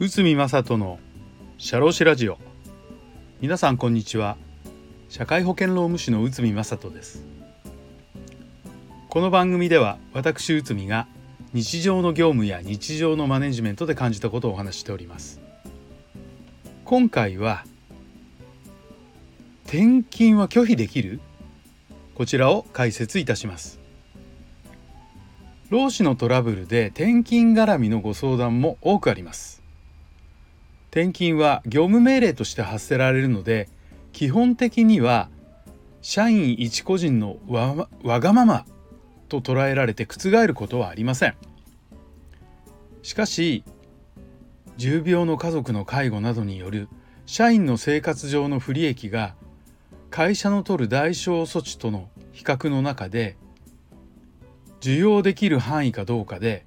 宇見正人の社労士ラジオ。皆さんこんにちは。社会保険労務士の宇見正人です。この番組では私宇見が日常の業務や日常のマネジメントで感じたことをお話しております。今回は転勤は拒否できる？こちらを解説いたします。労使のトラブルで転勤絡みのご相談も多くあります。転勤は業務命令として発せられるので基本的には社員一個人のわがままと捉えられて覆ることはありません。しかし重病の家族の介護などによる社員の生活上の不利益が会社の取る代償措置との比較の中で受容できる範囲かどうかで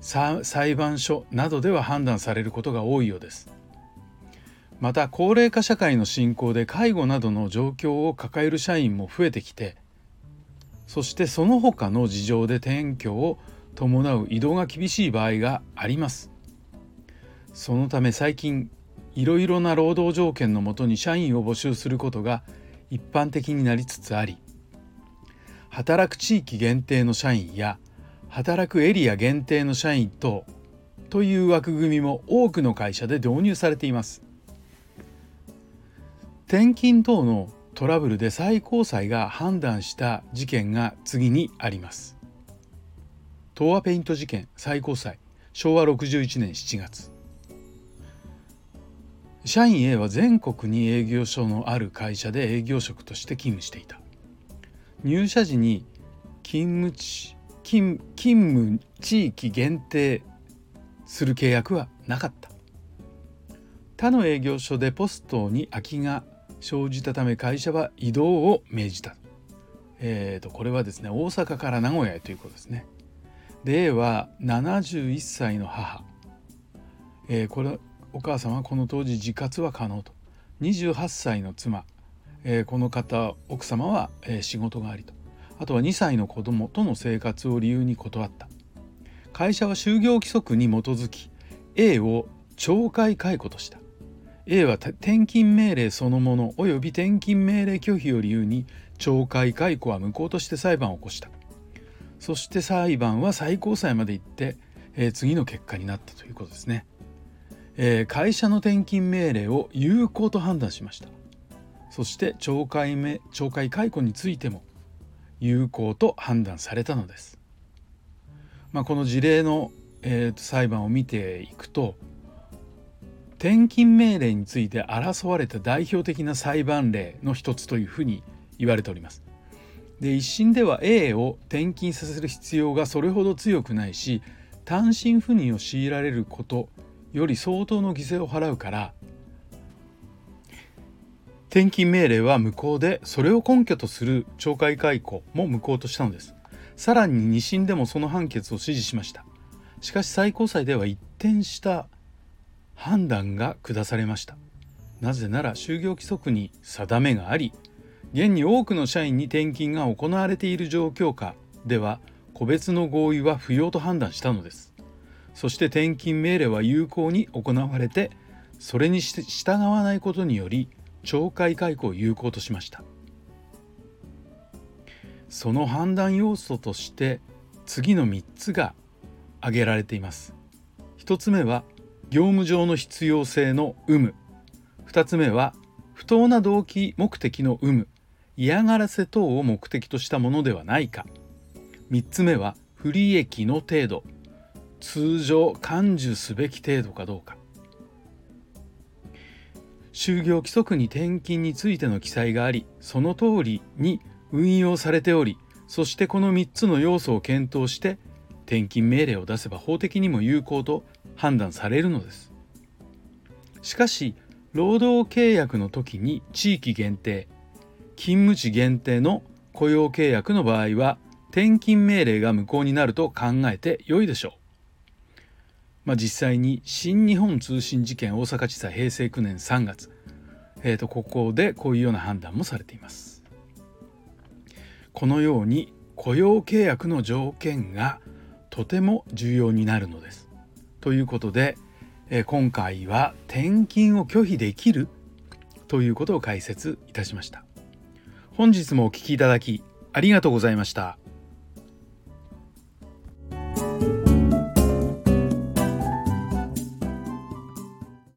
裁判所などでは判断されることが多いようです。また高齢化社会の進行で介護などの状況を抱える社員も増えてきてそしてその他の事情で転居を伴う移動が厳しい場合があります。そのため最近いろいろな労働条件のもとに社員を募集することが一般的になりつつあり働く地域限定の社員や働くエリア限定の社員等という枠組みも多くの会社で導入されています。転勤等のトラブルで最高裁が判断した事件が次にあります。東亜ペイント事件最高裁昭和61年7月。社員 A は全国に営業所のある会社で営業職として勤務していた。入社時に勤務地勤勤務地域限定する契約はなかった他の営業所でポストに空きが生じたため会社は移動を命じた。えーと、これはですね大阪から名古屋へということですね。で A は71歳の母、えー、これお母様はこの当時自活は可能と28歳の妻、えー、この方奥様は、えー、仕事がありと。あとは2歳の子供との生活を理由に断った。会社は就業規則に基づき A を懲戒解雇とした。A は転勤命令そのもの及び転勤命令拒否を理由に懲戒解雇は無効として裁判を起こした。そして裁判は最高裁まで行って、えー、次の結果になったということですね、えー、会社の転勤命令を有効と判断しました。そして懲戒め懲戒解雇についても有効と判断されたのです、まあ、この事例の、えー、裁判を見ていくと転勤命令について争われた代表的な裁判例の一つというふうに言われております。で一審では A を転勤させる必要がそれほど強くないし単身赴任を強いられることより相当の犠牲を払うから転勤命令は無効でそれを根拠とする懲戒解雇も無効としたのです。さらに2審でもその判決を支持しました。しかし最高裁では一転した判断が下されました。なぜなら就業規則に定めがあり現に多くの社員に転勤が行われている状況下では個別の合意は不要と判断したのです。そして転勤命令は有効に行われてそれに従わないことにより懲戒解雇を有効としました。その判断要素として次の3つが挙げられています。1つ目は業務上の必要性の有無。2つ目は不当な動機目的の有無。嫌がらせ等を目的としたものではないか。3つ目は不利益の程度。通常感受すべき程度かどうか。就業規則に転勤についての記載がありその通りに運用されておりそしてこの3つの要素を検討して転勤命令を出せば法的にも有効と判断されるのですしかし労働契約の時に地域限定勤務地限定の雇用契約の場合は転勤命令が無効になると考えて良いでしょう。まあ、実際に新日本通信事件大阪地裁平成9年3月、えー、とここでこういうような判断もされています。このように雇用契約の条件がとても重要になるのです。ということで、え今回は転勤を拒否できるということを解説いたしました。本日もお聴きいただきありがとうございました。